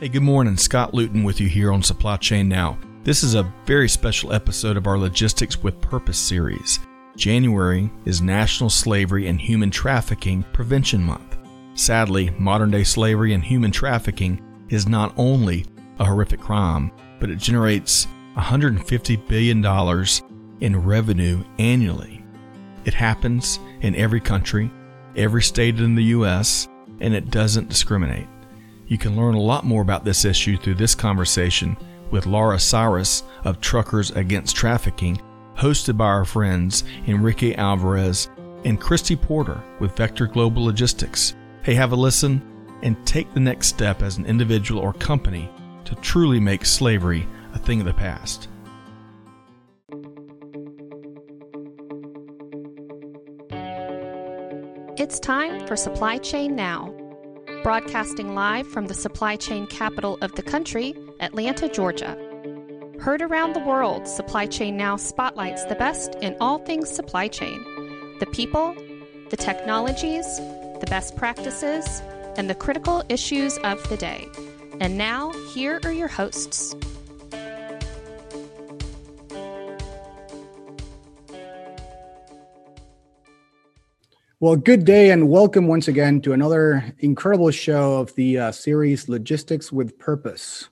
Hey, good morning. Scott Luton with you here on Supply Chain Now. This is a very special episode of our Logistics with Purpose series. January is National Slavery and Human Trafficking Prevention Month. Sadly, modern day slavery and human trafficking is not only a horrific crime, but it generates $150 billion in revenue annually. It happens in every country, every state in the U.S., and it doesn't discriminate. You can learn a lot more about this issue through this conversation with Laura Cyrus of Truckers Against Trafficking, hosted by our friends Enrique Alvarez and Kristi Porter with Vector Global Logistics. Hey, have a listen and take the next step as an individual or company to truly make slavery a thing of the past. It's time for Supply Chain Now broadcasting live from the supply chain capital of the country, Atlanta, Georgia. Heard around the world, Supply Chain Now spotlights the best in all things supply chain the people, the technologies, the best practices, and the critical issues of the day. And now, here are your hosts. Well, good day and welcome once again to another incredible show of the uh, series Logistics with Purpose,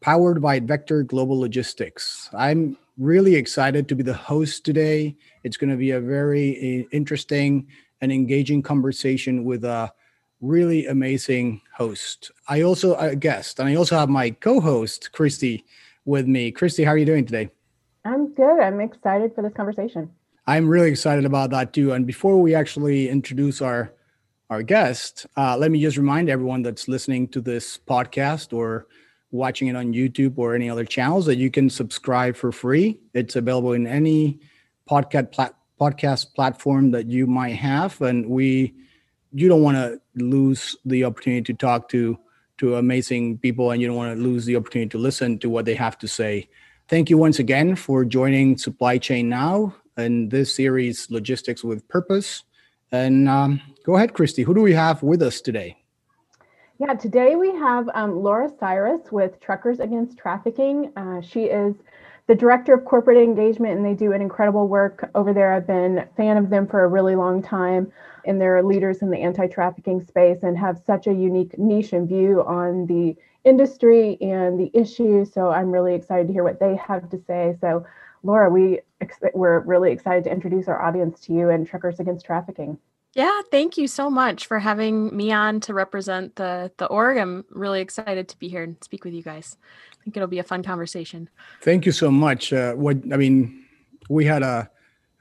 powered by Vector Global Logistics. I'm really excited to be the host today. It's going to be a very uh, interesting and engaging conversation with a really amazing host. I also a guest, and I also have my co-host Kristi with me. Kristi, how are you doing today? I'm good. I'm excited for this conversation. I'm really excited about that too. And before we actually introduce our our guest, uh, let me just remind everyone that's listening to this podcast or watching it on YouTube or any other channels that you can subscribe for free. It's available in any podcast plat- podcast platform that you might have, and we you don't want to lose the opportunity to talk to to amazing people, and you don't want to lose the opportunity to listen to what they have to say. Thank you once again for joining Supply Chain Now in this series, Logistics with Purpose. And um, go ahead, Kristi. Who do we have with us today? Yeah, today we have um, Laura Cyrus with Truckers Against Trafficking. Uh, she is the director of corporate engagement, and they do an incredible work over there. I've been a fan of them for a really long time, and they're leaders in the anti-trafficking space and have such a unique niche and view on the industry and the issue. So I'm really excited to hear what they have to say. So Laura, we we're really excited to introduce our audience to you and Truckers Against Trafficking. Yeah, thank you so much for having me on to represent the the org. I'm really excited to be here and speak with you guys. I think it'll be a fun conversation. Thank you so much. Uh, what I mean, we had a,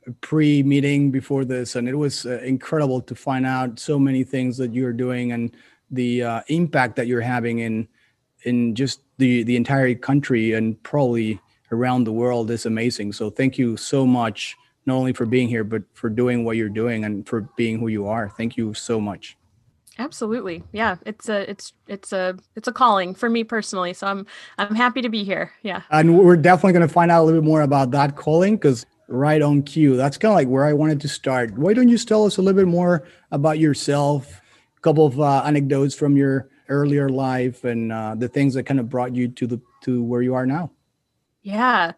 a pre-meeting before this, and it was uh, incredible to find out so many things that you're doing and the uh, impact that you're having in in just the the entire country and probably around the world is amazing. So thank you so much, not only for being here, but for doing what you're doing and for being who you are. Thank you so much. Absolutely. Yeah, it's a it's it's a it's a calling for me personally. So I'm I'm happy to be here. Yeah. And we're definitely going to find out a little bit more about that calling cuz right on cue. That's kind of like where I wanted to start. Why don't you tell us a little bit more about yourself? A couple of uh, anecdotes from your earlier life and uh, the things that kind of brought you to the to where you are now. Yeah.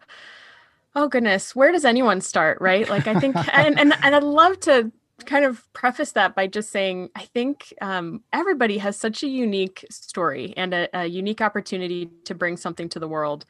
Oh goodness, where does anyone start, right? Like I think and and and I'd love to kind of preface that by just saying I think um, everybody has such a unique story and a, a, unique opportunity to bring something to the world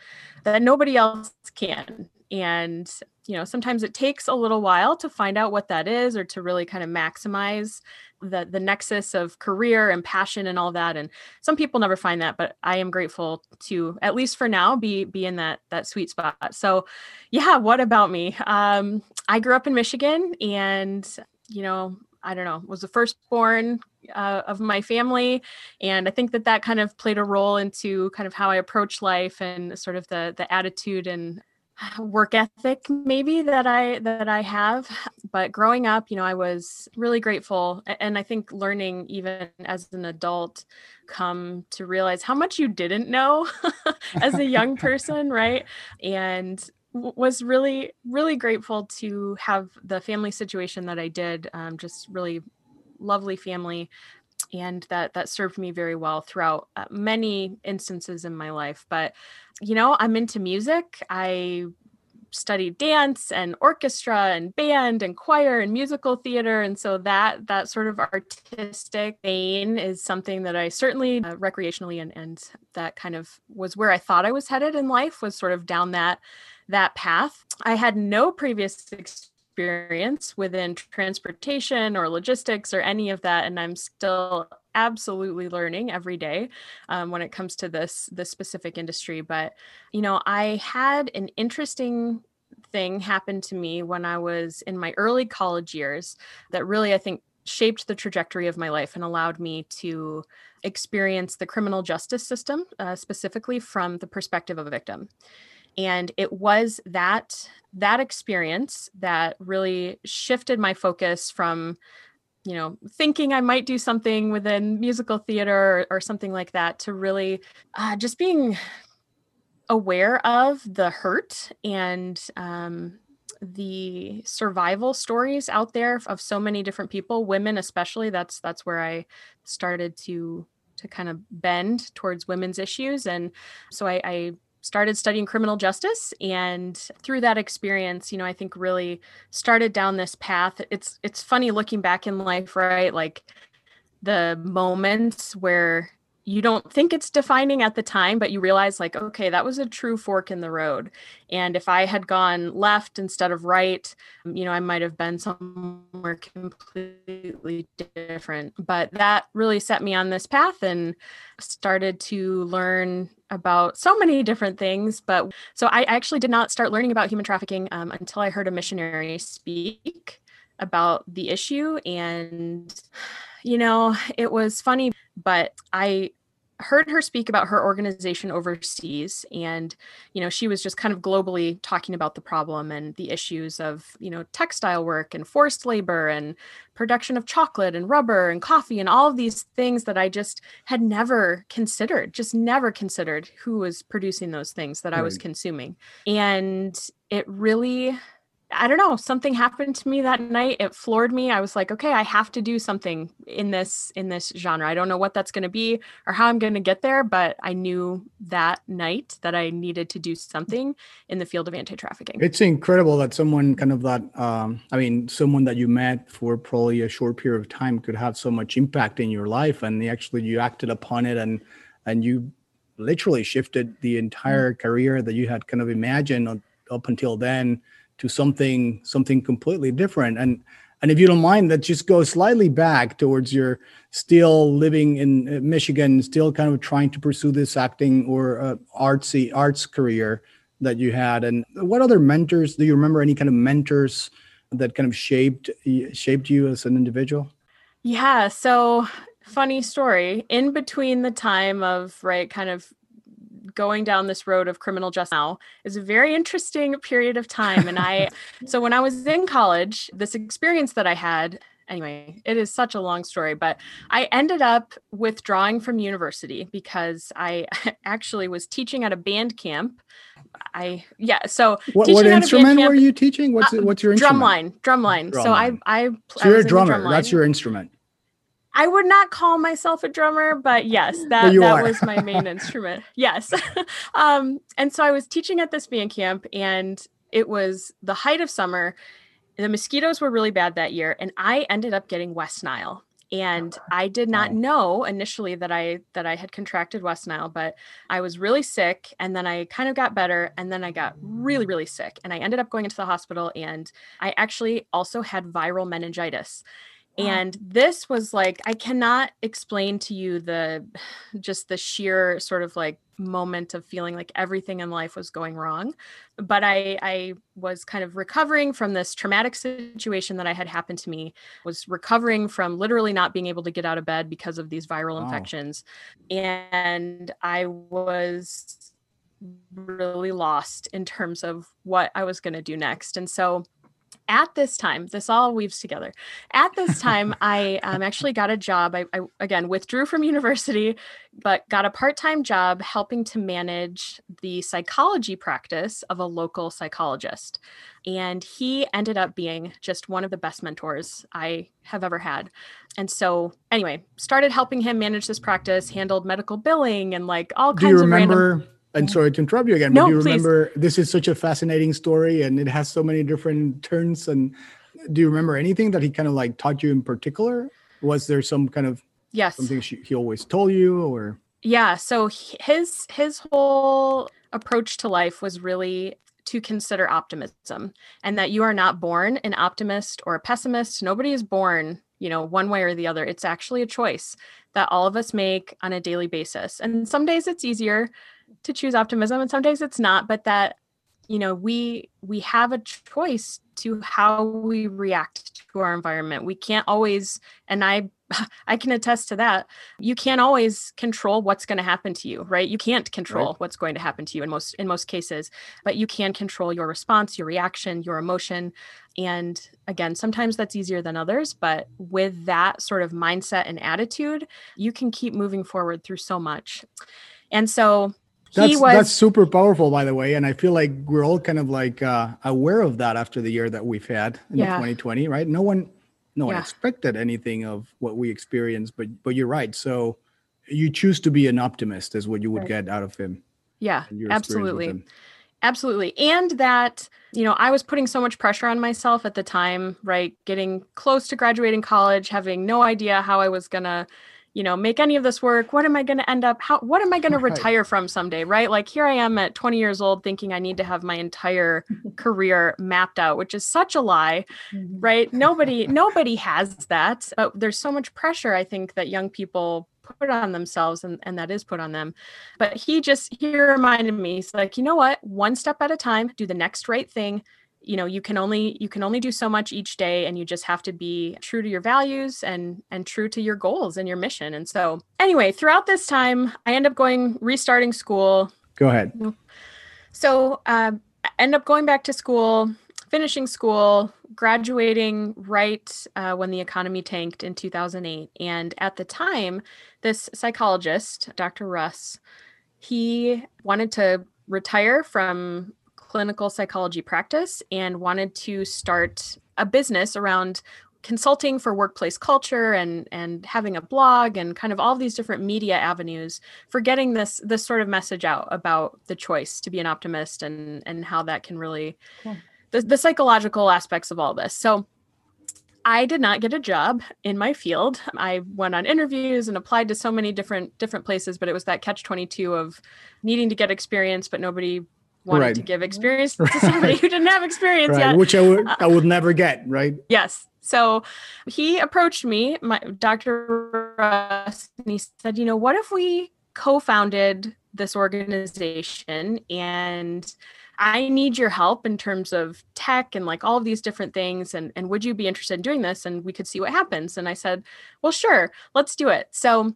that nobody else can. And you know, sometimes it takes a little while to find out what that is or to really kind of maximize the the nexus of career and passion and all that and some people never find that but i am grateful to at least for now be be in that that sweet spot. So yeah what about me? Um i grew up in michigan and you know i don't know was the firstborn uh, of my family and i think that that kind of played a role into kind of how i approach life and sort of the the attitude and work ethic maybe that i that i have but growing up you know i was really grateful and i think learning even as an adult come to realize how much you didn't know as a young person right? And was really really grateful to have the family situation that i did um, just really lovely family and that that served me very well throughout uh, many instances in my life but you know i'm into music. I studied dance and orchestra and band and choir and musical theater and so that that sort of artistic vein is something that i certainly uh, recreationally and and that kind of was where i thought i was headed in life was sort of down that that path. I had no previous experience within transportation or logistics or any of that and i'm still absolutely learning every day um, when it comes to this this specific industry. But you know i had an interesting thing happen to me when i was in my early college years that really i think shaped the trajectory of my life and allowed me to experience the criminal justice system uh, specifically from the perspective of a victim and it was that that experience that really shifted my focus from you know thinking i might do something within musical theater or, or something like that to really uh, just being aware of the hurt and um, the survival stories out there of so many different people women especially that's that's where i started to to kind of bend towards women's issues. And so I, I started studying criminal justice and through that experience you know i think really started down this path it's it's funny looking back in life right like the moments where you don't think it's defining at the time, but you realize, like, okay, that was a true fork in the road. And if I had gone left instead of right, you know, I might have been somewhere completely different. But that really set me on this path and started to learn about so many different things. But so I actually did not start learning about human trafficking um, until I heard a missionary speak about the issue. And, you know, it was funny, but I heard her speak about her organization overseas and you know she was just kind of globally talking about the problem and the issues of you know textile work and forced labor and production of chocolate and rubber and coffee and all of these things that I just had never considered just never considered who was producing those things that right. I was consuming and it really I don't know, something happened to me that night. It floored me. I was like, okay, I have to do something in this in this genre. I don't know what that's going to be or how I'm going to get there, but I knew that night that I needed to do something in the field of anti-trafficking. It's incredible that someone kind of that um, I mean, someone that you met for probably a short period of time could have so much impact in your life and actually you acted upon it and and you literally shifted the entire mm-hmm. career that you had kind of imagined up until then to something something completely different. And and if you don't mind that just go slightly back towards your still living in uh, michigan still kind of trying to pursue this acting or uh, artsy arts career that you had. And what other mentors do you remember any kind of mentors that kind of shaped shaped you as an individual? Yeah so funny story. In between the time of right kind of going down this road of criminal justice now is a very interesting period of time. And I, so when I was in college, this experience that I had, anyway, it is such a long story, but I ended up withdrawing from university because I actually was teaching at a band camp. I yeah, so what, what instrument camp, were you teaching? What's uh, what's your instrument? Drumline, drumline. Drum so I I so you're a drummer. That's your instrument. I would not call myself a drummer, but yes, that, but that was my main instrument. Yes. um, and so I was teaching at this band camp, and it was the height of summer. The mosquitoes were really bad that year, and I ended up getting West Nile. And I did not know initially that I that I had contracted West Nile, but I was really sick, and then I kind of got better, and then I got really really sick, and I ended up going into the hospital, and I actually also had viral meningitis Uh-huh. and this was like i cannot explain to you the just the sheer sort of like moment of feeling like everything in life was going wrong but i i was kind of recovering from this traumatic situation that i had happened to me was recovering from literally not being able to get out of bed because of these viral infections and i was really lost in terms of what i was going to do next and so at this time, this all weaves together. At this time, I um, actually got a job. I, I, again withdrew from university, but got a part time job helping to manage the psychology practice of a local psychologist. And he ended up being just one of the best mentors I have ever had. And so, anyway, started helping him manage this practice, handled medical billing and like all Do kinds of random. And mm-hmm. sorry to interrupt you again, No, but do you please. remember? This is such a fascinating story, and it has so many different turns. And do you remember anything that he kind of like taught you in particular? Was there some kind of Yes. something she, he always told you, or Yeah, so his his whole approach to life was really to consider optimism and that you are not born an optimist or a pessimist. Nobody is born, you know, one way or the other. It's actually a choice that all of us make on a daily basis. And some days it's easier to choose optimism and some days it's not, but that you know, we we have a choice to how we react to our environment. We can't always and I I can attest to that you can't always control what's going to happen to you right? You can't control what's going to happen to you in most in most cases but you can control your response your reaction your emotion. And again sometimes that's easier than others but with that sort of mindset and attitude you can keep moving forward through so much. And so that's was that's super powerful, by the way. And I feel like we're all kind of like uh, aware of that after the year that we've had in Yeah. 2020, right? No one, no one Yeah. expected anything of what we experienced, but but you're right. So you choose to be an optimist, is what you would Right. get out of him. yeah and your experience with absolutely him. Absolutely. And that, you know, I was putting so much pressure on myself at the time, right? Getting close to graduating college, having no idea how I was going to, you know, make any of this work. What am I going to end up how what am I going to retire from someday, right? Like here I am at 20 years old thinking I need to have my entire career mapped out, which is such a lie, Mhm. right? Nobody nobody has that. But there's so much pressure I think that young people put on themselves and, and that is put on them. But he just he reminded me, he's like, you know what? One step at a time, do the next right thing. You know, you can only you can only do so much each day and you just have to be true to your values and and true to your goals and your mission. And so anyway, throughout this time, I end up going restarting school, Go ahead. so uh, I end up going back to school, finishing school, graduating right uh, when the economy tanked in 2008. And at the time, this psychologist, Dr. Russ, he wanted to retire from clinical psychology practice and wanted to start a business around consulting for workplace culture and and having a blog and kind of all these different media avenues for getting this this sort of message out about the choice to be an optimist and and how that can really the, the psychological aspects of all this. So i did not get a job in my field. I went on interviews and applied to so many different different places but it was that catch 22 of needing to get experience but nobody wanted Right. to give experience to somebody who didn't have experience Right, yet which I would uh, I would never get. Right. Yes. So he approached me, my Dr. Russ, and he said, you know, what if we co-founded this organization and I need your help in terms of tech and like all of these different things. And, and would you be interested in doing this? And we could see what happens. And I said, well, sure, let's do it. So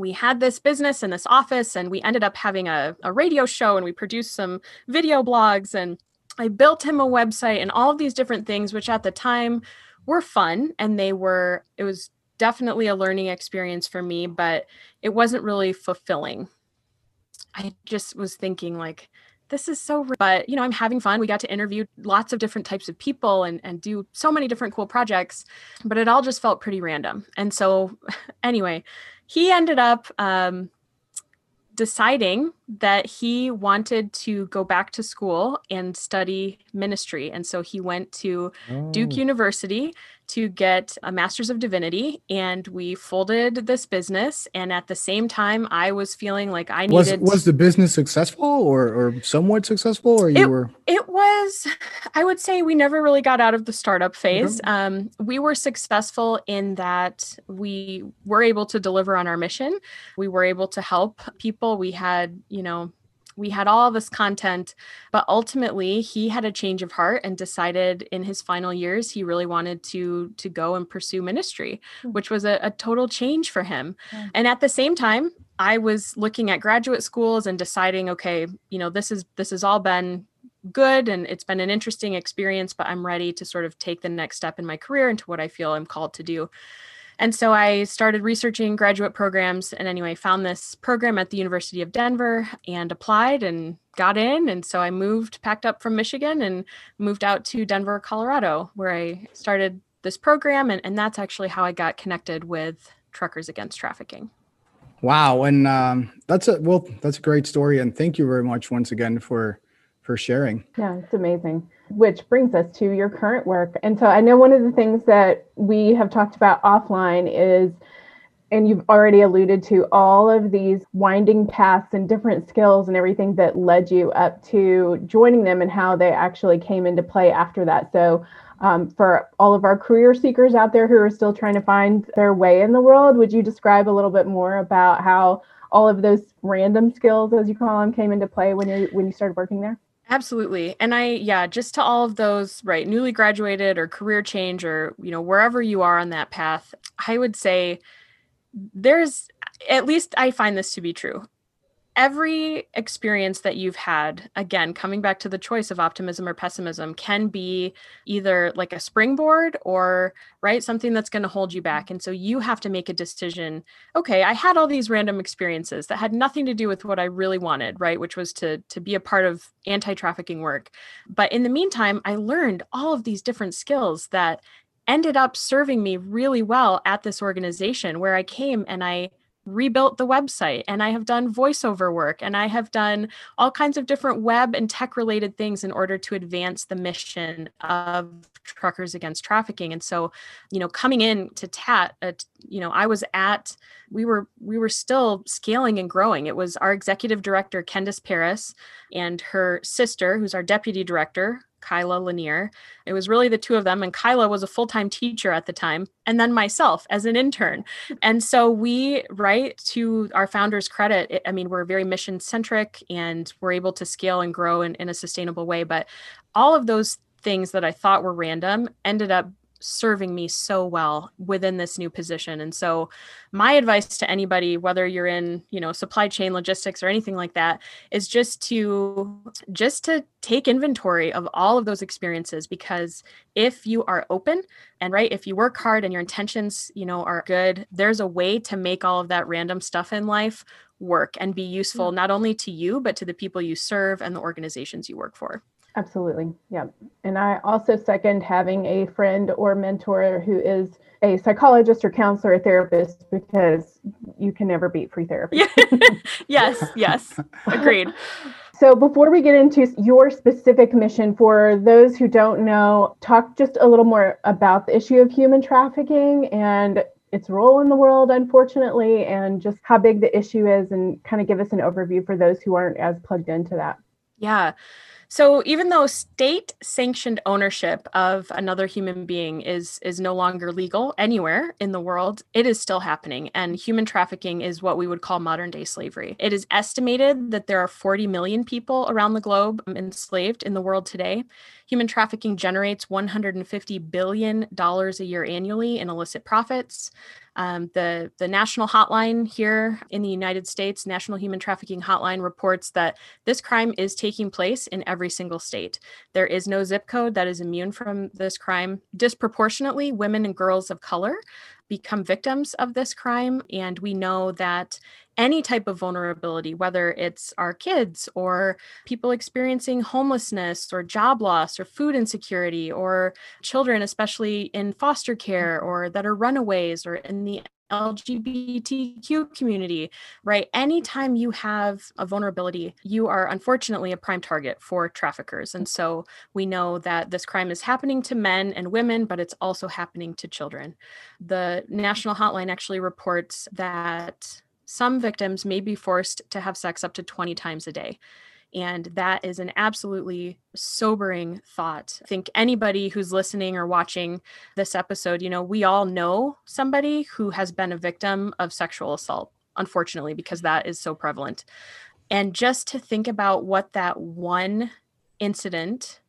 we had this business and this office and we ended up having a, a radio show and we produced some video blogs and I built him a website and all of these different things, which at the time were fun and they were, it was definitely a learning experience for me, but it wasn't really fulfilling. I just was thinking, like, this is so, r- but you know, I'm having fun. We got to interview lots of different types of people and, and do so many different cool projects, but it all just felt pretty random. And so, anyway, he ended up um, deciding that he wanted to go back to school and study ministry. And so he went to Duke Oh. University to get a master's of divinity and we folded this business and at the same time I was feeling like I Was needed was the business successful or or somewhat successful or you were it was I would say we never really got out of the startup phase. Um, we were successful in that we were able to deliver on our mission. We were able to help people. We had, you know, we had all this content, but ultimately he had a change of heart and decided in his final years he really wanted to to go and pursue ministry, Hmm. which was a, a total change for him. And at the same time, I was looking at graduate schools and deciding, okay, you know, this is this has all been good and it's been an interesting experience, but I'm ready to sort of take the next step in my career into what I feel I'm called to do. And so I started researching graduate programs and anyway, found this program at the University of Denver and applied and got in. And so I moved, packed up from Michigan and moved out to Denver, Colorado, where I started this program. And, and that's actually how I got connected with Truckers Against Trafficking. Wow. And um, that's a, well, that's a great story. And thank you very much once again for, for sharing. Yeah, it's amazing which brings us to your current work. And so I know one of the things that we have talked about offline is, and you've already alluded to all of these winding paths and different skills and everything that led you up to joining them and how they actually came into play after that. So, um, for all of our career seekers out there who are still trying to find their way in the world, would you describe a little bit more about how all of those random skills, as you call them, came into play when you when you started working there? Absolutely. And I, yeah, just to all of those, right, newly graduated or career change or, you know, wherever you are on that path, I would say there's, at least I find this to be true every experience that you've had, again, coming back to the choice of optimism or pessimism, can be either like a springboard or, right, something that's going to hold you back. And so you have to make a decision. Okay, I had all these random experiences that had nothing to do with what I really wanted, right, which was to to be a part of anti-trafficking work. But in the meantime, I learned all of these different skills that ended up serving me really well at this organization where I came and I rebuilt the website and I have done voiceover work and I have done all kinds of different web and tech related things in order to advance the mission of truckers against trafficking. And so you know coming in to tat uh, you know I was at we were we were still scaling and growing. It was our executive director Kendis Paris and her sister who's our deputy director Kylla Lanier. It was really the two of them. And Kylla was a full time teacher at the time, and then myself as an intern. And so we, right, to our founders' credit, it, I mean, we're very mission centric and we're able to scale and grow in, in a sustainable way. But all of those things that I thought were random ended up serving me so well within this new position. And so my advice to anybody whether you're in you know supply chain logistics or anything like that is just to just to take inventory of all of those experiences. Because if you are open and right if you work hard and your intentions you know are good there's a way to make all of that random stuff in life work and be useful mm-hmm. not only to you but to the people you serve and the organizations you work for Absolutely. Yeah. And I also second having a friend or mentor who is a psychologist or counselor or therapist because you can never beat free therapy. yes, yes. Agreed. So before we get into your specific mission for those who don't know, talk just a little more about the issue of human trafficking and its role in the world, unfortunately, and just how big the issue is and kind of give us an overview for those who aren't as plugged into that. Yeah. So even though state sanctioned ownership of another human being is is no longer legal anywhere in the world, it is still happening and human trafficking is what we would call modern day slavery. It is estimated that there are 40 million people around the globe enslaved in the world today. Human trafficking generates $150 billion a year annually in illicit profits. Um, the, the national hotline here in the United States, National Human Trafficking Hotline, reports that this crime is taking place in every single state. There is no zip code that is immune from this crime. Disproportionately, women and girls of color become victims of this crime. And we know that any type of vulnerability, whether it's our kids or people experiencing homelessness or job loss or food insecurity or children, especially in foster care or that are runaways or in the LGBTQ community, right? Anytime you have a vulnerability, you are unfortunately a prime target for traffickers. And so we know that this crime is happening to men and women, but it's also happening to children. The National Hotline actually reports that some victims may be forced to have sex up to 20 times a day. And that is an absolutely sobering thought. I think anybody who's listening or watching this episode, you know, we all know somebody who has been a victim of sexual assault, unfortunately, because that is so prevalent. And just to think about what that one incident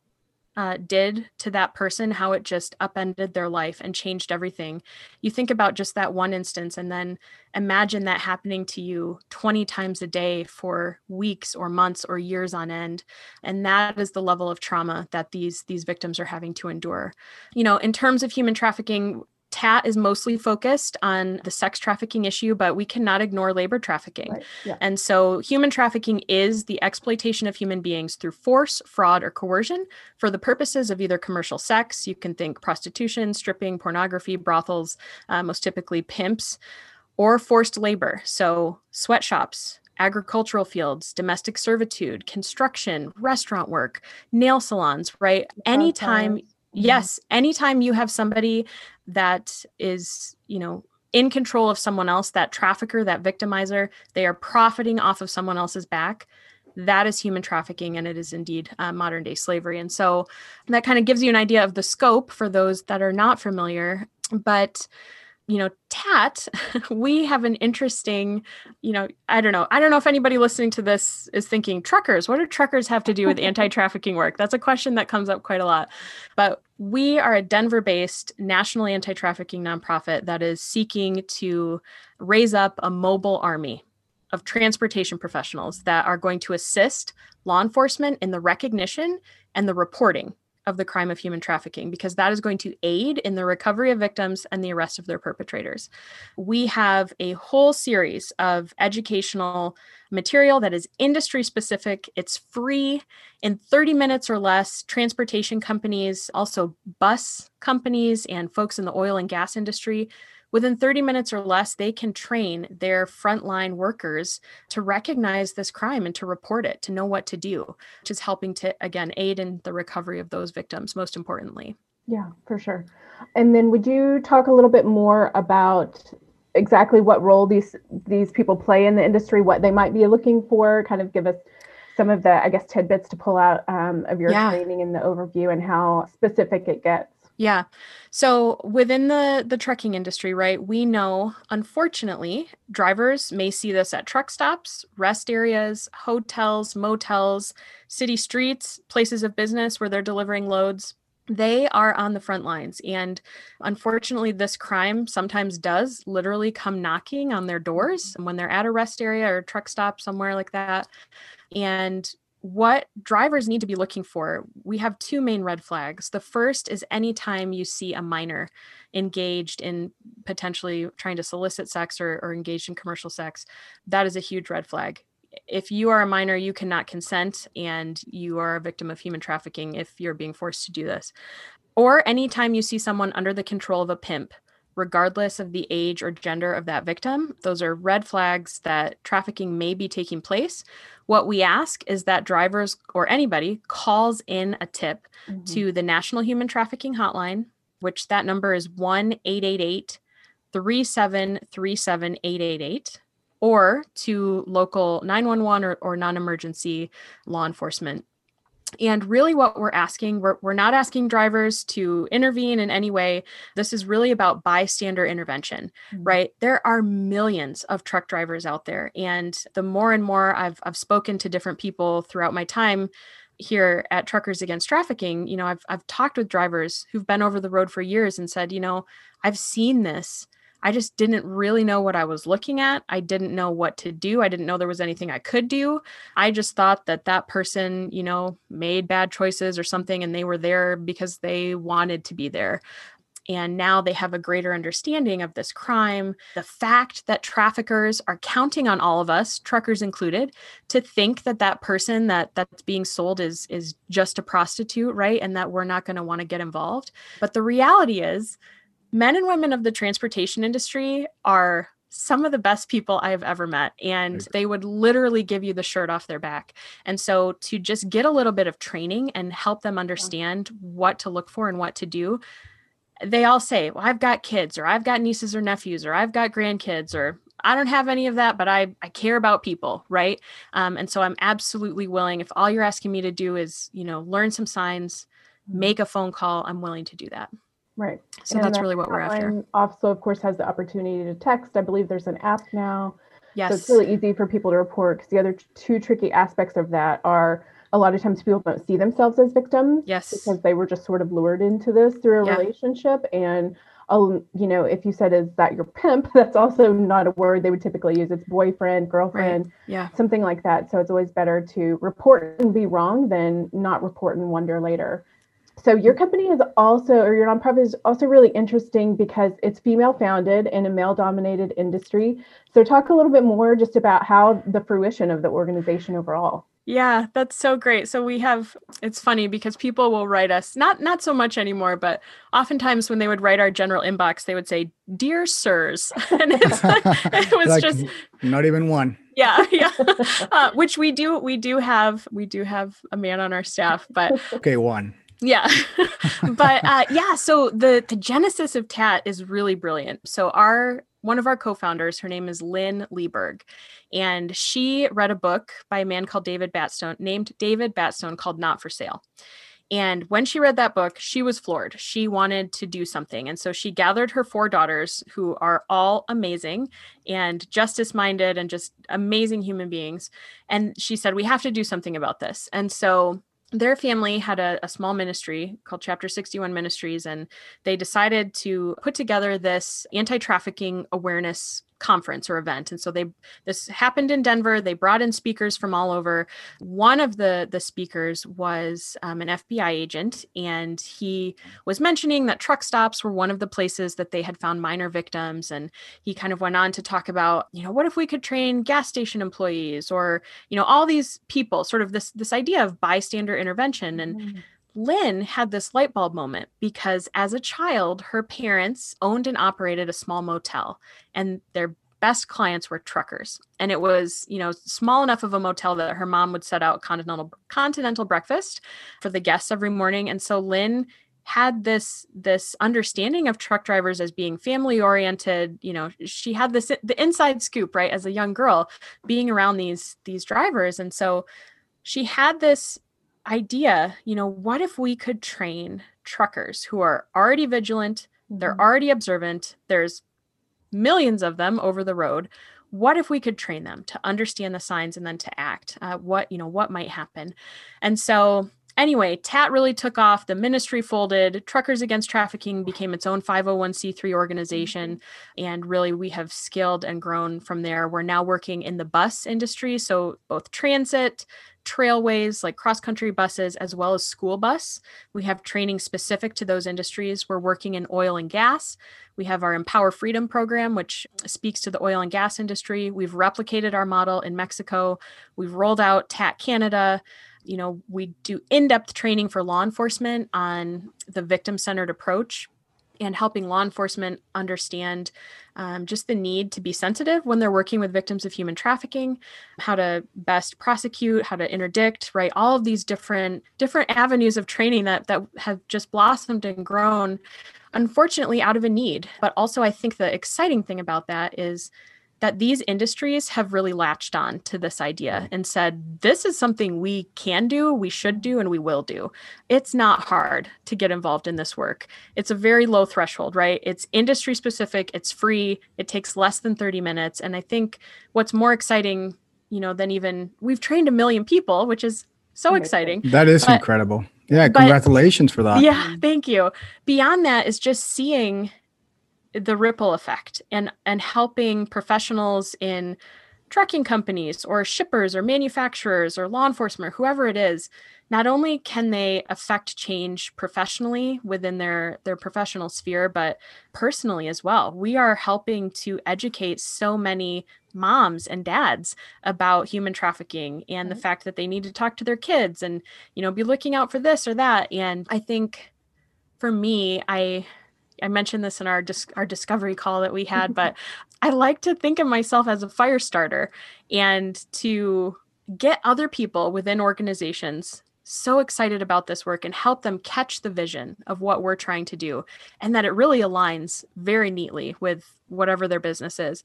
uh, did to that person, how it just upended their life and changed everything. You think about just that one instance and then imagine that happening to you 20 times a day for weeks or months or years on end. And that is the level of trauma that these, these victims are having to endure. You know, in terms of human trafficking, TAT is mostly focused on the sex trafficking issue, but we cannot ignore labor trafficking. Right. Yeah. And so, human trafficking is the exploitation of human beings through force, fraud, or coercion for the purposes of either commercial sex. You can think prostitution, stripping, pornography, brothels, uh, most typically pimps, or forced labor. So, sweatshops, agricultural fields, domestic servitude, construction, restaurant work, nail salons, right? Anytime. Yes, anytime you have somebody that is, you know, in control of someone else, that trafficker, that victimizer, they are profiting off of someone else's back. That is human trafficking, and it is indeed uh, modern day slavery. And so that kind of gives you an idea of the scope for those that are not familiar. But you know, TAT, we have an interesting, you know, I don't know. I don't know if anybody listening to this is thinking truckers. What do truckers have to do with anti trafficking work? That's a question that comes up quite a lot. But we are a Denver based national anti trafficking nonprofit that is seeking to raise up a mobile army of transportation professionals that are going to assist law enforcement in the recognition and the reporting of the crime of human trafficking because that is going to aid in the recovery of victims and the arrest of their perpetrators. We have a whole series of educational material that is industry specific. It's free in 30 minutes or less. Transportation companies, also bus companies, and folks in the oil and gas industry within 30 minutes or less, they can train their frontline workers to recognize this crime and to report it, to know what to do, which is helping to, again, aid in the recovery of those victims, most importantly. Yeah, for sure. And then would you talk a little bit more about exactly what role these these people play in the industry, what they might be looking for, kind of give us some of the, I guess, tidbits to pull out um, of your yeah. training and the overview and how specific it gets? Yeah. So within the the trucking industry, right, we know unfortunately drivers may see this at truck stops, rest areas, hotels, motels, city streets, places of business where they're delivering loads. They are on the front lines. And unfortunately, this crime sometimes does literally come knocking on their doors mm-hmm. when they're at a rest area or truck stop somewhere like that. And what drivers need to be looking for, we have two main red flags. The first is anytime you see a minor engaged in potentially trying to solicit sex or, or engaged in commercial sex, that is a huge red flag. If you are a minor, you cannot consent and you are a victim of human trafficking if you're being forced to do this. Or anytime you see someone under the control of a pimp, regardless of the age or gender of that victim. Those are red flags that trafficking may be taking place. What we ask is that drivers or anybody calls in a tip mm-hmm. to the National Human Trafficking Hotline, which that number is 1 888 3737 888, or to local 911 or, or non emergency law enforcement and really, what we're asking, we're, we're not asking drivers to intervene in any way. This is really about bystander intervention, mm-hmm. right? There are millions of truck drivers out there. And the more and more I've, I've spoken to different people throughout my time here at Truckers Against Trafficking, you know, I've, I've talked with drivers who've been over the road for years and said, you know, I've seen this I just didn't really know what I was looking at. I didn't know what to do. I didn't know there was anything I could do. I just thought that that person, you know, made bad choices or something and they were there because they wanted to be there. And now they have a greater understanding of this crime. The fact that traffickers are counting on all of us, truckers included, to think that that person that that's being sold is is just a prostitute, right? And that we're not going to want to get involved. But the reality is men and women of the transportation industry are some of the best people I have ever met. And they would literally give you the shirt off their back. And so to just get a little bit of training and help them understand what to look for and what to do, they all say, Well, I've got kids, or I've got nieces or nephews, or I've got grandkids, or I don't have any of that, but I, I care about people, right? Um, and so I'm absolutely willing. If all you're asking me to do is, you know, learn some signs, mm-hmm. make a phone call, I'm willing to do that. Right. So and that's really what we're after. Also, of course, has the opportunity to text. I believe there's an app now. Yes. So it's really easy for people to report because the other two tricky aspects of that are a lot of times people don't see themselves as victims yes because they were just sort of lured into this through a yeah. relationship and oh, you know, if you said, is that your pimp? That's also not a word they would typically use. It's boyfriend, girlfriend, right. yeah, something like that. So it's always better to report and be wrong than not report and wonder later. So your company is also, or your nonprofit is also really interesting because it's female founded in a male dominated industry. So talk a little bit more just about how the fruition of the organization overall. Yeah, that's so great. So we have it's funny because people will write us not not so much anymore, but oftentimes when they would write our general inbox, they would say, "Dear sirs," and it's like, it was like, just not even one. Yeah, yeah. Uh, which we do we do have we do have a man on our staff, but okay, one. Yeah. but uh, yeah, so the the genesis of TAT is really brilliant. So our one of our co-founders, her name is Lyn Leeburg, and she read a book by a man called David Batstone, named David Batstone, called Not for Sale. And when she read that book, she was floored. She wanted to do something. And so she gathered her four daughters, who are all amazing and justice minded and just amazing human beings. And she said, We have to do something about this. And so their family had a, a, small ministry called Chapter 61 Ministries, and they decided to put together this anti trafficking awareness conference or event. And so they this happened in denver. They brought in speakers from all over. One of the the speakers was um, an fbi agent and he was mentioning that truck stops were one of the places that they had found minor victims. And he kind of went on to talk about you know what if we could train gas station employees or you know all these people sort of this this idea of bystander intervention. And mm-hmm. Lyn had this light bulb moment because as a child, her parents owned and operated a small motel, and their best clients were truckers. And it was, you know, small enough of a motel that her mom would set out continental continental breakfast for the guests every morning. And so Lyn had this this understanding of truck drivers as being family oriented you know she had this the inside scoop right as a young girl being around these these drivers and so she had this idea, you know, what if we could train truckers who are already vigilant, they're mm-hmm. already observant, there's millions of them over the road. What if we could train them to understand the signs and then to act? Uh, what, you know, what might happen? And so anyway, TAT really took off. The ministry folded. Truckers Against Trafficking became its own 501c3 organization. Mm-hmm. And really, we have scaled and grown from there. We're now working in the bus industry. So, both transit, trailways like cross country buses as well as school bus. We have training specific to those industries. We're working in oil and gas. We have our Empower Freedom program, which speaks to the oil and gas industry. We've replicated our model in Mexico. We've rolled out TAT Canada. You know, we do in depth training for law enforcement on the victim centered approach and helping law enforcement understand um, just the need to be sensitive when they're working with victims of human trafficking how to best prosecute how to interdict right? All of these different different avenues of training that that have just blossomed and grown unfortunately out of a need. But also i think the exciting thing about that is that these industries have really latched on to this idea and said, this is something we can do, we should do, and we will do. It's not hard to get involved in this work. It's a very low threshold, right? It's industry specific, it's free, it takes less than 30 minutes. And I think what's more exciting, you know, than even we've trained a million people, which is so exciting. That is but, incredible. Yeah, congratulations but, for that. Yeah, thank you. Beyond that is just seeing the ripple effect and and helping professionals in trucking companies or shippers or manufacturers or law enforcement or whoever it is not only can they affect change professionally within their their professional sphere but personally as well. We are helping to educate so many moms and dads about human trafficking and the mm-hmm. fact that they need to talk to their kids and you know be looking out for this or that. And i think for me i I mentioned this in our dis- our discovery call that we had, but I like to think of myself as a fire starter and to get other people within organizations so excited about this work and help them catch the vision of what we're trying to do and that it really aligns very neatly with whatever their business is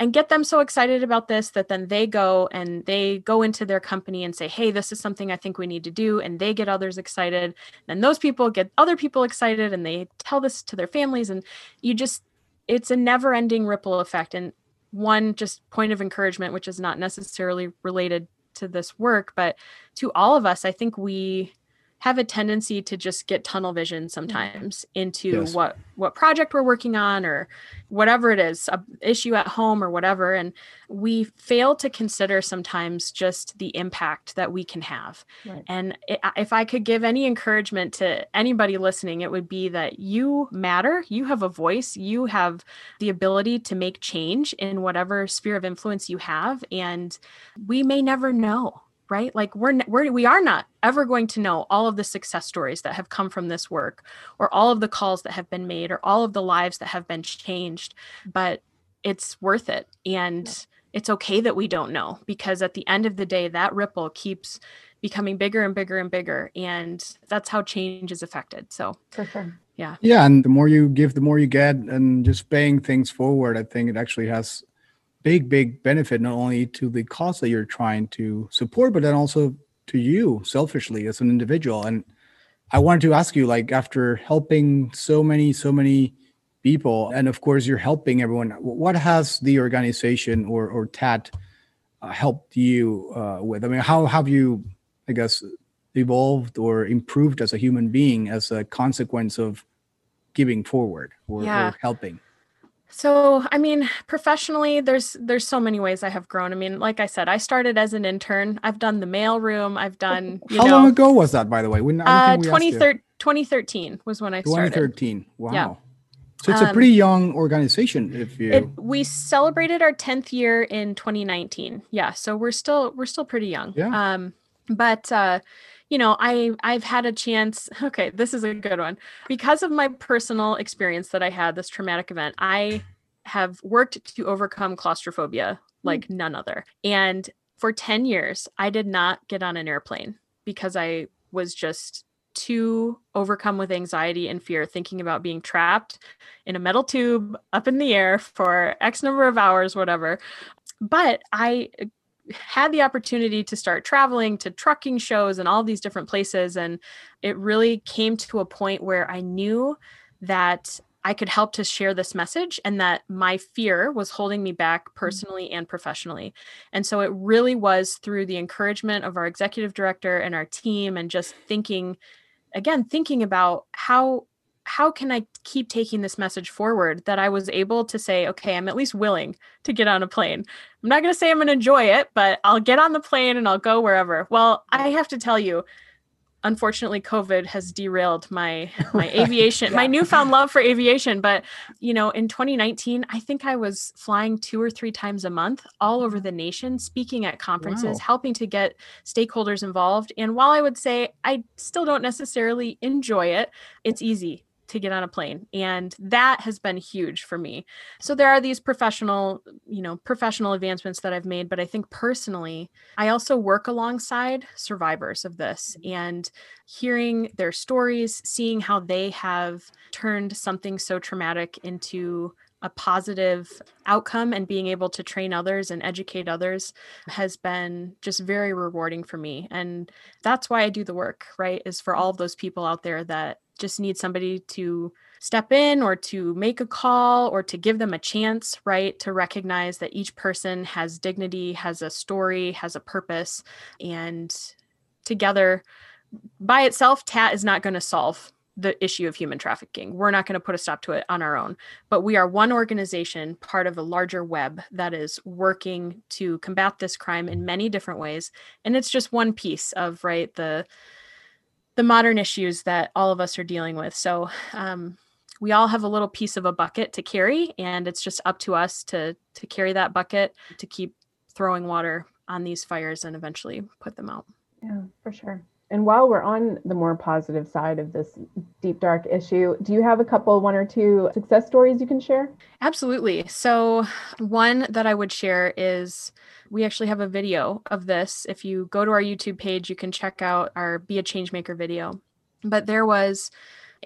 and get them so excited about this that then they go and they go into their company and say, hey, this is something I think we need to do. And they get others excited. Then those people get other people excited and they tell this to their families. And you just, it's a never ending ripple effect. And one just point of encouragement, which is not necessarily related to this work but to all of us i think we have a tendency to just get tunnel vision mm-hmm. sometimes into Yes. what what project we're working on or whatever it is a issue at home or whatever. And we fail to consider sometimes just the impact that we can have. Right. and if i could give any encouragement to anybody listening it would be that you matter. You have a voice. You have the ability to make change in whatever sphere of influence you have. And we may never know right? Like we're, we're we are not ever going to know all of the success stories that have come from this work or all of the calls that have been made or all of the lives that have been changed but it's worth it. And it's okay that we don't know because at the end of the day that ripple keeps becoming bigger and bigger and bigger and that's how change is affected. So For sure. Yeah, and the more you give, the more you get, and just paying things forward, I think it actually has big, big benefit not only to the cause that you're trying to support, but then also to you selfishly as an individual. And I wanted to ask you, like, after helping so many, so many people, and of course you're helping everyone, what has the organization or or TAT uh, helped you uh, with? I mean, how have you, I guess, evolved or improved as a human being as a consequence of giving forward or, Yeah. or helping? So, I mean, professionally, there's there's so many ways I have grown. I mean, like I said, I started as an intern. I've done the mail room. I've done, you How know, long ago was that, by the way? When, I uh, we 2013 2013 was when I started. 2013. Wow. Yeah. So it's a Um, pretty young organization. If you, It, we celebrated our 10th year in 2019. Yeah, so we're still we're still pretty young. Yeah. Um but uh you know, I I've had a chance. Okay, this is a good one. Because of my personal experience that I had this traumatic event, I have worked to overcome claustrophobia hmm. like none other. And for 10 years, I did not get on an airplane because I was just too overcome with anxiety and fear thinking about being trapped in a metal tube up in the air for X number of hours, whatever. But I had the opportunity to start traveling to trucking shows and all these different places. And it really came to a point where I knew that I could help to share this message and that my fear was holding me back mm-hmm. personally and professionally. And so it really was through the encouragement of our executive director and our team and just thinking again thinking about how how can I keep taking this message forward that I was able to say, okay, I'm at least willing to get on a plane. I'm not going to say I'm going to enjoy it, but I'll get on the plane and I'll go wherever. Well, I have to tell you, unfortunately covid has derailed my my aviation my newfound love for aviation but you know in 2019 i think i was flying two or three times a month all over the nation speaking at conferences Wow. helping to get stakeholders involved and while i would say i still don't necessarily enjoy it it's easy to get on a plane and that has been huge for me. So there are these professional you know professional advancements that i've made but i think personally i also work alongside survivors of this mm-hmm. and hearing their stories seeing how they have turned something so traumatic into a positive outcome and being able to train others and educate others has been just very rewarding for me. And that's why i do the work right is for all of those people out there that just need somebody to step in or to make a call or to give them a chance, right? To recognize that each person has dignity, has a story, has a purpose. And together, by itself, TAT is not going to solve the issue of human trafficking. We're not going to put a stop to it on our own, but we are one organization, part of a larger web that is working to combat this crime in many different ways. And it's just one piece of, right, the the modern issues that all of us are dealing with. So um, we all have a little piece of a bucket to carry, and it's just up to us to to carry that bucket to keep throwing water on these fires and eventually put them out. Yeah, for sure. And while we're on the more positive side of this deep dark issue, do you have a couple, one or two success stories you can share? Absolutely. So, one that I would share is we actually have a video of this. If you go to our YouTube page, you can check out our Be a Changemaker video. But there was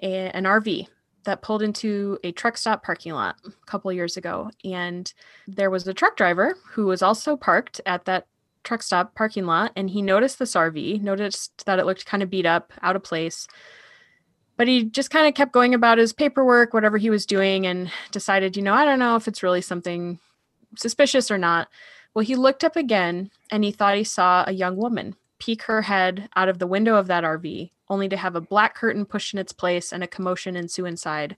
a, an RV that pulled into a truck stop parking lot a couple years ago. And there was a truck driver who was also parked at that truck stop parking lot. And he noticed this RV, noticed that it looked kind of beat up, out of place but he just kind of kept going about his paperwork, whatever he was doing, and decided, you know, I don't know if it's really something suspicious or not. Well, he looked up again and he thought he saw a young woman peek her head out of the window of that RV, only to have a black curtain pushed in its place and a commotion ensue inside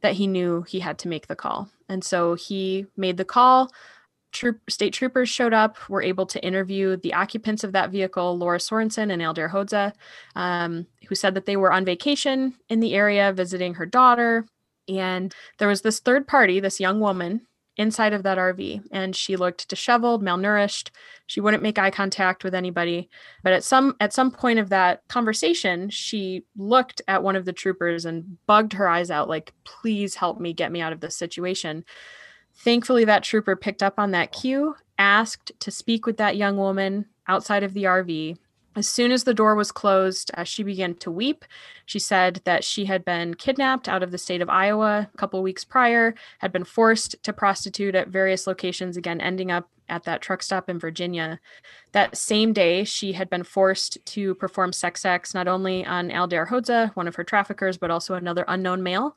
that he knew he had to make the call. And so he made the call. Troop, state troopers showed up, were able to interview the occupants of that vehicle, Laura Sorensen and Aldair Hodza, um, who said that they were on vacation in the area visiting her daughter. And there was this third party, this young woman inside of that RV and she looked disheveled, malnourished. She wouldn't make eye contact with anybody. But at some at some point of that conversation, she looked at one of the troopers and bugged her eyes out like, "Please help me get me out of this situation." Thankfully that trooper picked up on that cue, asked to speak with that young woman outside of the RV as soon as the door was closed, uh, she began to weep. She said that she had been kidnapped out of the state of Iowa a couple weeks prior, had been forced to prostitute at various locations, again, ending up at that truck stop in Virginia. That same day, she had been forced to perform sex acts not only on Aldair Hodza, one of her traffickers, but also another unknown male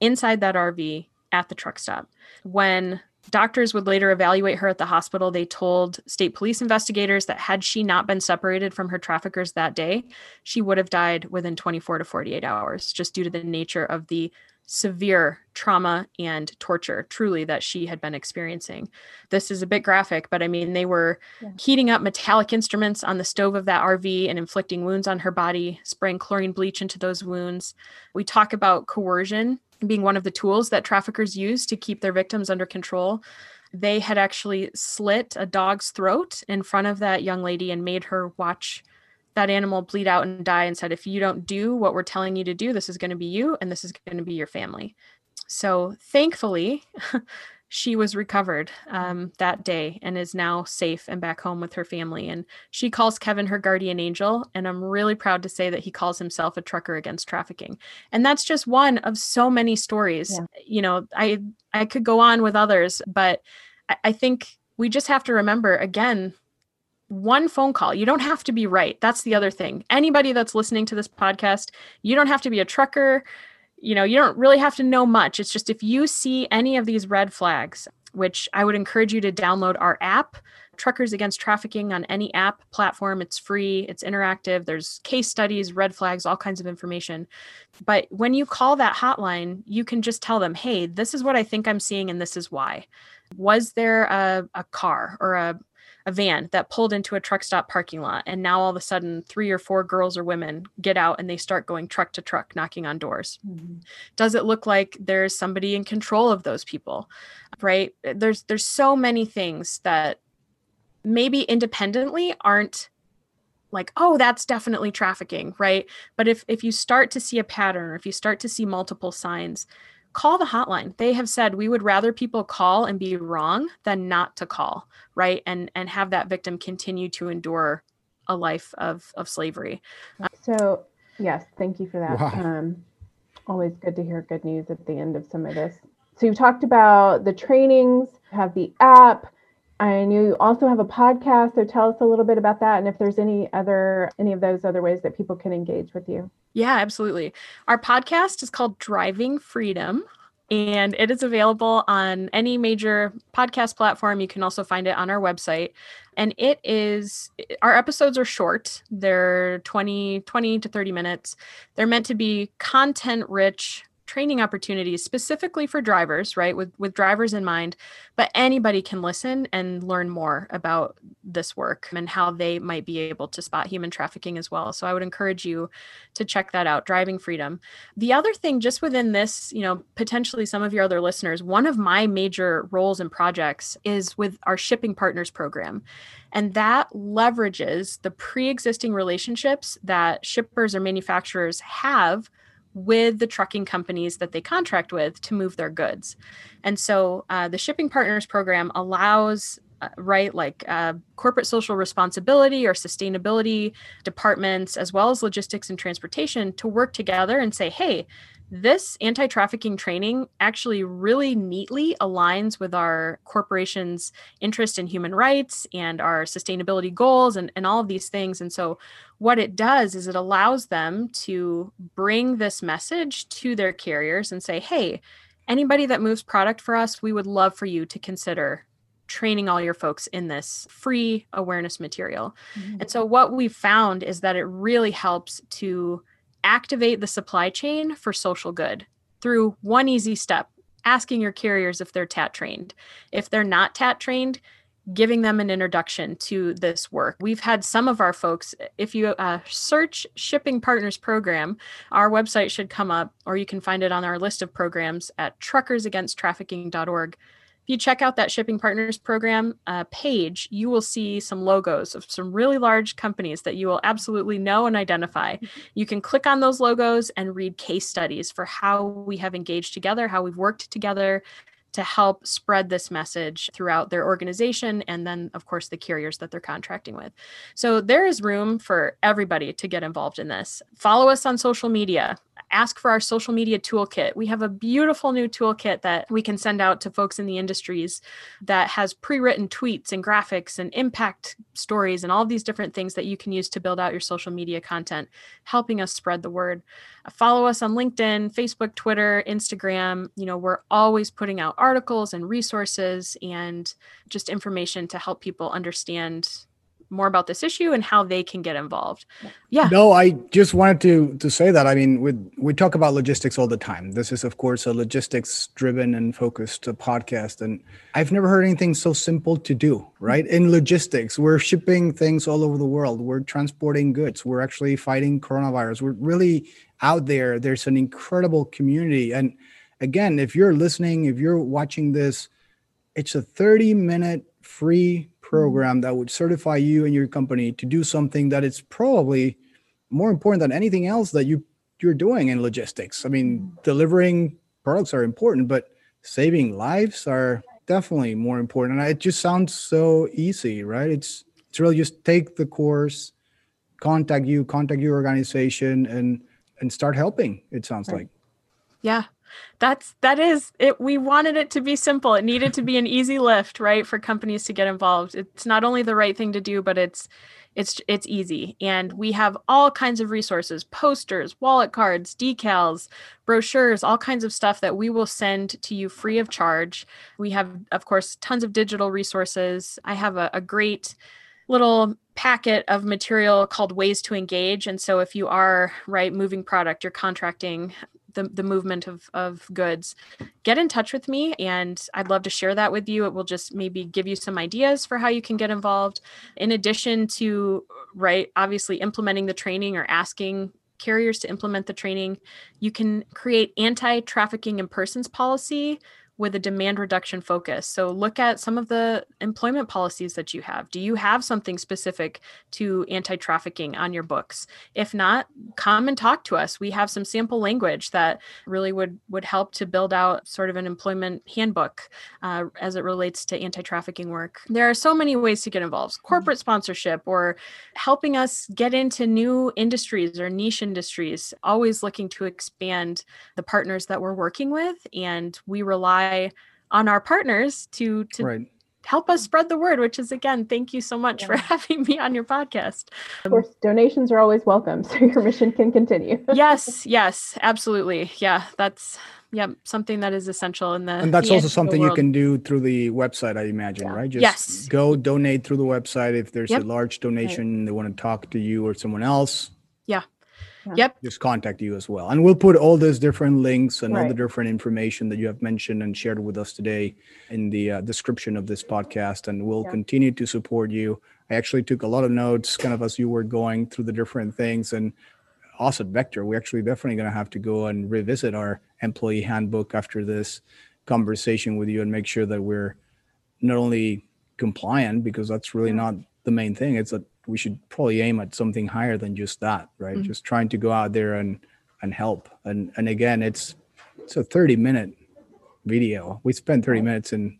inside that RV at the truck stop. When Doctors would later evaluate her at the hospital. They told state police investigators that had she not been separated from her traffickers that day, she would have died within 24 to 48 hours, just due to the nature of the severe trauma and torture truly that she had been experiencing. This is a bit graphic, but I mean, they were yeah. heating up metallic instruments on the stove of that RV and inflicting wounds on her body, spraying chlorine bleach into those wounds. We talk about coercion being one of the tools that traffickers use to keep their victims under control. They had actually slit a dog's throat in front of that young lady and made her watch that animal bleed out and die and said, if you don't do what we're telling you to do, this is going to be you and this is going to be your family. So thankfully, she was recovered um, that day and is now safe and back home with her family. And she calls Kevin her guardian angel. And I'm really proud to say that he calls himself a trucker against trafficking. And that's just one of so many stories. Yeah. You know, I I could go on with others, but I, I think we just have to remember again one phone call. You don't have to be right. That's the other thing. Anybody that's listening to this podcast, you don't have to be a trucker you know, you don't really have to know much. It's just if you see any of these red flags, which I would encourage you to download our app, Truckers Against Trafficking, on any app platform. It's free, it's interactive, there's case studies, red flags, all kinds of information. But when you call that hotline, you can just tell them, hey, this is what I think I'm seeing, and this is why. Was there a, a car or a a van that pulled into a truck stop parking lot and now all of a sudden three or four girls or women get out and they start going truck to truck knocking on doors. Mm-hmm. does it look like there's somebody in control of those people right? There's there's so many things that maybe independently aren't like oh that's definitely trafficking right? But if if you start to see a pattern or if you start to see multiple signs call the hotline. They have said we would rather people call and be wrong than not to call, right? And and have that victim continue to endure a life of of slavery. So, yes, thank you for that. Wow. Um, always good to hear good news at the end of some of this. So you've talked about the trainings, have the app, Know you also have a podcast, so tell us a little bit about that and if there's any other any of those other ways that people can engage with you. Yeah, absolutely. Our podcast is called Driving Freedom and it is available on any major podcast platform. You can also find it on our website. And it is our episodes are short. They're 20 20 to 30 minutes. They're meant to be content rich training opportunities specifically for drivers, right? With with drivers in mind, but anybody can listen and learn more about this work and how they might be able to spot human trafficking as well. So I would encourage you to check that out, Driving Freedom. The other thing just within this, you know, potentially some of your other listeners, one of my major roles and projects is with our shipping partners program. And that leverages the pre-existing relationships that shippers or manufacturers have with the trucking companies that they contract with to move their goods. And so uh, the Shipping Partners Program allows uh, right like uh, corporate social responsibility or sustainability departments as well as logistics and transportation to work together and say hey this anti trafficking training actually really neatly aligns with our corporation's interest in human rights and our sustainability goals and, and all of these things. And so, what it does is it allows them to bring this message to their carriers and say, hey, anybody that moves product for us, we would love for you to consider training all your folks in this free awareness material. Mm-hmm. And so, what we've found is that it really helps to activate the supply chain for social good through one easy step asking your carriers if they're TAT trained. If they're not TAT trained, giving them an introduction to this work. We've had some of our folks, if you uh, search Shipping Partners Program, our website should come up, or you can find it on our list of programs at truckersagainsttrafficking.org if you check out that shipping partners program uh, page, you will see some logos of some really large companies that you will absolutely know and identify. You can click on those logos and read case studies for how we have engaged together, how we've worked together to help spread this message throughout their organization and then of course the carriers that they're contracting with. So there is room for everybody to get involved in this. Follow us on social media ask for our social media toolkit. We have a beautiful new toolkit that we can send out to folks in the industries that has pre written tweets and graphics and impact stories and all these different things that you can use to build out your social media content, helping us spread the word. Follow us on LinkedIn, Facebook, Twitter, Instagram. You know, we're always putting out articles and resources and just information to help people understand more about this issue and how they can get involved. Yeah. No, I just wanted to to say that. I mean, we we talk about logistics all the time. This is, of course, a logistics driven and focused uh, podcast, and I've never heard anything so simple to do. Right in logistics, we're shipping things all over the world. We're transporting goods. We're actually fighting coronavirus. We're really out there. There's an incredible community, and again, if you're listening, if you're watching this, it's a 30 minute free program that would certify you and your company to do something that is probably more important than anything else that you you're doing in logistics. I mean, mm. delivering products are important, but saving lives are definitely more important. And it just sounds so easy, right? It's it's really just take the course, contact you, contact your organization, and and start helping. It sounds right. like. Yeah, that's that is it we wanted it to be simple. It needed to be an easy lift right for companies to get involved. It's not only the right thing to do but it's it's it's easy. And we have all kinds of resources posters wallet cards decals brochures all kinds of stuff that we will send to you free of charge. We have of course tons of digital resources. I have a, a great little packet of material called ways to engage. And so if you are right moving product you're contracting the, the movement of, of goods, get in touch with me and I'd love to share that with you. It will just maybe give you some ideas for how you can get involved. In addition to, right, obviously implementing the training or asking carriers to implement the training, you can create anti trafficking in persons policy with a demand reduction focus. So look at some of the employment policies that you have. Do you have something specific to anti-trafficking on your books? If not, come and talk to us. We have some sample language that really would would help to build out sort of an employment handbook uh, as it relates to anti-trafficking work. There are so many ways to get involved. Mm-hmm. Corporate sponsorship or helping us get into new industries or niche industries. Always looking to expand the partners that we're working with and we rely rely on our partners to to right. help us spread the word which is again thank you so much yeah. for having me on your podcast of course donations are always welcome so your mission can continue yes yes absolutely yeah that's yeah something that is essential in the and that's the also something you can do through the website i imagine yeah. right just yes. go donate through the website if there's yep. a large donation right. they want to talk to you or someone else yeah Yep. Just contact you as well. And we'll put all those different links and right. all the different information that you have mentioned and shared with us today in the uh, description of this podcast. And we'll yeah. continue to support you. I actually took a lot of notes kind of as you were going through the different things. And also Vector, we're actually definitely going to have to go and revisit our employee handbook after this conversation with you and make sure that we're not only compliant, because that's really not the main thing. It's a we should probably aim at something higher than just that, right? Mm-hmm. Just trying to go out there and and help. And and again, it's it's a 30 minute video. We spend 30 minutes in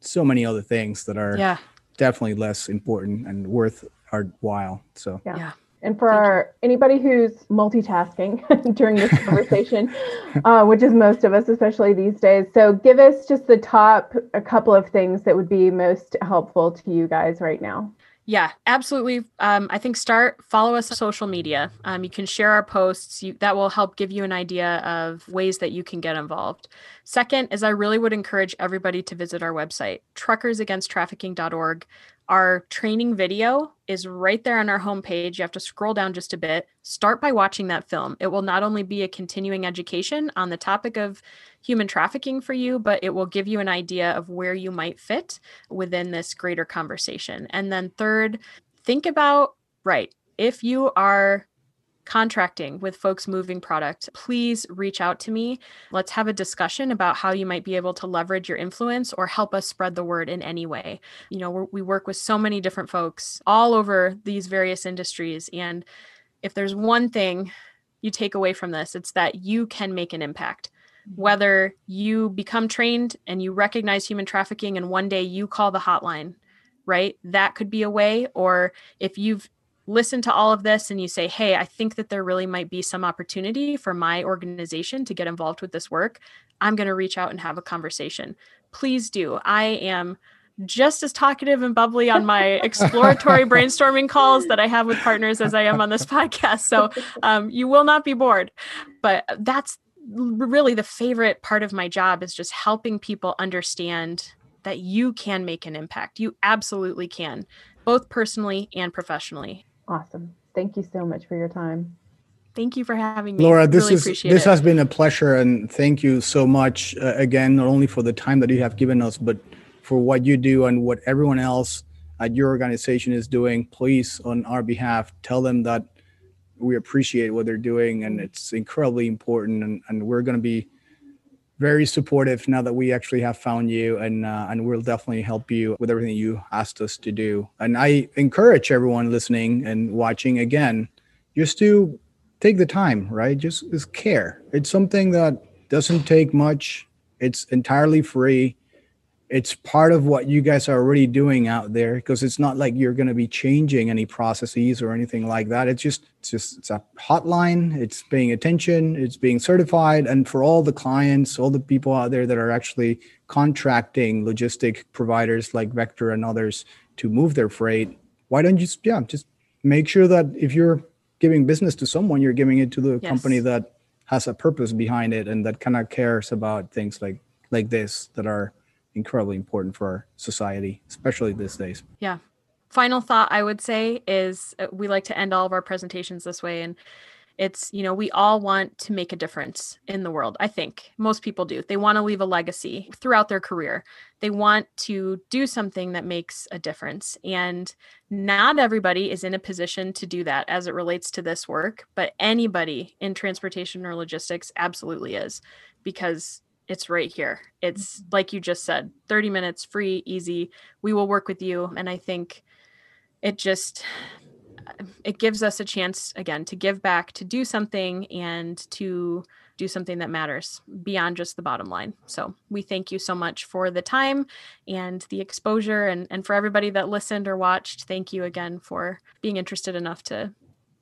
so many other things that are yeah. definitely less important and worth our while. So yeah. yeah. And for our, anybody who's multitasking during this conversation, uh, which is most of us, especially these days, so give us just the top a couple of things that would be most helpful to you guys right now. Yeah, absolutely. Um, I think start follow us on social media. Um, you can share our posts. You, that will help give you an idea of ways that you can get involved. Second is I really would encourage everybody to visit our website, truckersagainsttrafficking.org. Our training video is right there on our homepage. You have to scroll down just a bit. Start by watching that film. It will not only be a continuing education on the topic of human trafficking for you, but it will give you an idea of where you might fit within this greater conversation. And then, third, think about right, if you are contracting with folks moving product, please reach out to me. Let's have a discussion about how you might be able to leverage your influence or help us spread the word in any way. You know, we work with so many different folks all over these various industries. And if there's one thing you take away from this, it's that you can make an impact. Whether you become trained and you recognize human trafficking and one day you call the hotline, right? That could be a way. Or if you've listened to all of this and you say, hey, I think that there really might be some opportunity for my organization to get involved with this work, I'm going to reach out and have a conversation. Please do. I am just as talkative and bubbly on my exploratory brainstorming calls that I have with partners as I am on this podcast. So um, you will not be bored. But that's really the favorite part of my job is just helping people understand that you can make an impact. You absolutely can, both personally and professionally. Awesome. Thank you so much for your time. Thank you for having me. Laura, this really is this it. has been a pleasure and thank you so much uh, again not only for the time that you have given us but for what you do and what everyone else at your organization is doing. Please on our behalf tell them that we appreciate what they're doing and it's incredibly important and, and we're going to be very supportive now that we actually have found you and uh, and we'll definitely help you with everything you asked us to do. And i encourage everyone listening and watching again just to take the time right? Just just care. It's something that doesn't take much. It's entirely free it's part of what you guys are already doing out there because it's not like you're going to be changing any processes or anything like that it's just it's just it's a hotline it's paying attention it's being certified and for all the clients all the people out there that are actually contracting logistic providers like vector and others to move their freight why don't you just yeah just make sure that if you're giving business to someone you're giving it to the yes. company that has a purpose behind it and that kind of cares about things like like this that are incredibly important for our society, especially these days. Yeah. Final thought I would say is uh, we like to end all of our presentations this way. And it's, you know, we all want to make a difference in the world. I think most people do. They want to leave a legacy throughout their career. They want to do something that makes a difference. And not everybody is in a position to do that as it relates to this work, but anybody in transportation or logistics absolutely is because it's right here. It's mm-hmm. like you just said 30 minutes, free, easy. We will work with you. And I think it just it gives us a chance again to give back to do something and to do something that matters beyond just the bottom line so we thank you so much for the time and the exposure and, and for everybody that listened or watched thank you again for being interested enough to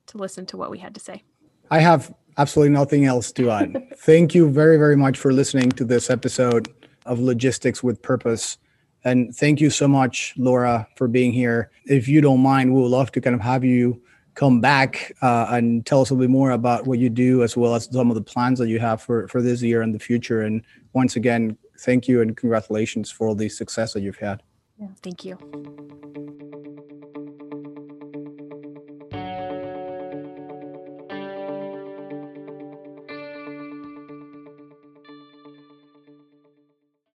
to listen to what we had to say i have absolutely nothing else to add. Thank you very, very much for listening to this episode of Logistics with Purpose. And thank you so much, Laura, for being here. If you don't mind, we would love to kind of have you come back uh, and tell us a little bit more about what you do, as well as some of the plans that you have for, for this year and the future. And once again, thank you and congratulations for all the success that you've had. Yeah, thank you.